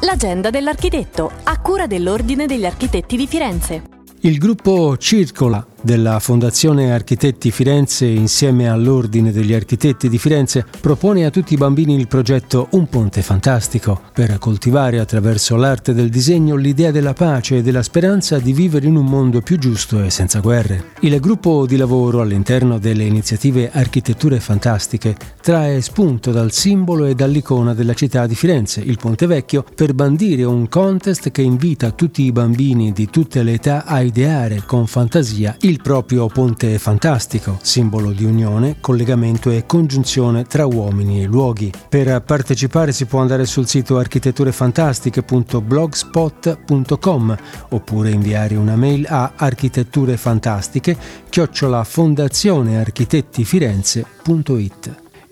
L'agenda dell'architetto, a cura dell'Ordine degli Architetti di Firenze. Il gruppo Circola della Fondazione Architetti Firenze insieme all'Ordine degli Architetti di Firenze propone a tutti i bambini il progetto Un ponte fantastico per coltivare attraverso l'arte del disegno l'idea della pace e della speranza di vivere in un mondo più giusto e senza guerre. Il gruppo di lavoro all'interno delle iniziative Architetture Fantastiche trae spunto dal simbolo e dall'icona della città di Firenze, il Ponte Vecchio, per bandire un contest che invita tutti i bambini di tutte le età a ideare con fantasia il il proprio ponte fantastico, simbolo di unione, collegamento e congiunzione tra uomini e luoghi. Per partecipare si può andare sul sito architetturefantastiche.blogspot.com oppure inviare una mail a architetturefantastiche.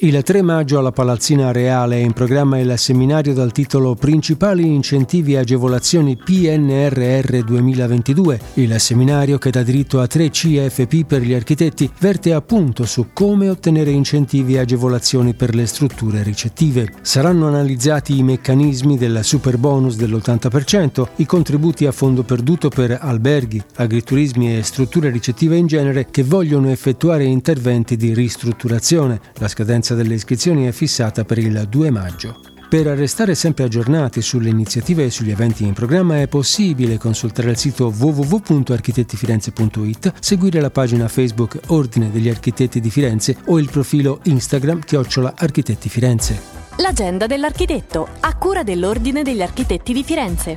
Il 3 maggio alla Palazzina Reale è in programma il seminario dal titolo Principali incentivi e agevolazioni PNRR 2022. Il seminario che dà diritto a 3 CFP per gli architetti verte appunto su come ottenere incentivi e agevolazioni per le strutture ricettive. Saranno analizzati i meccanismi del super bonus dell'80%, i contributi a fondo perduto per alberghi, agriturismi e strutture ricettive in genere che vogliono effettuare interventi di ristrutturazione. La scadenza scadenza delle iscrizioni è fissata per il 2 maggio. Per restare sempre aggiornati sulle iniziative e sugli eventi in programma è possibile consultare il sito www.architettifirenze.it, seguire la pagina Facebook Ordine degli Architetti di Firenze o il profilo Instagram Chiocciola Architetti Firenze. L'agenda dell'architetto, a cura dell'Ordine degli Architetti di Firenze.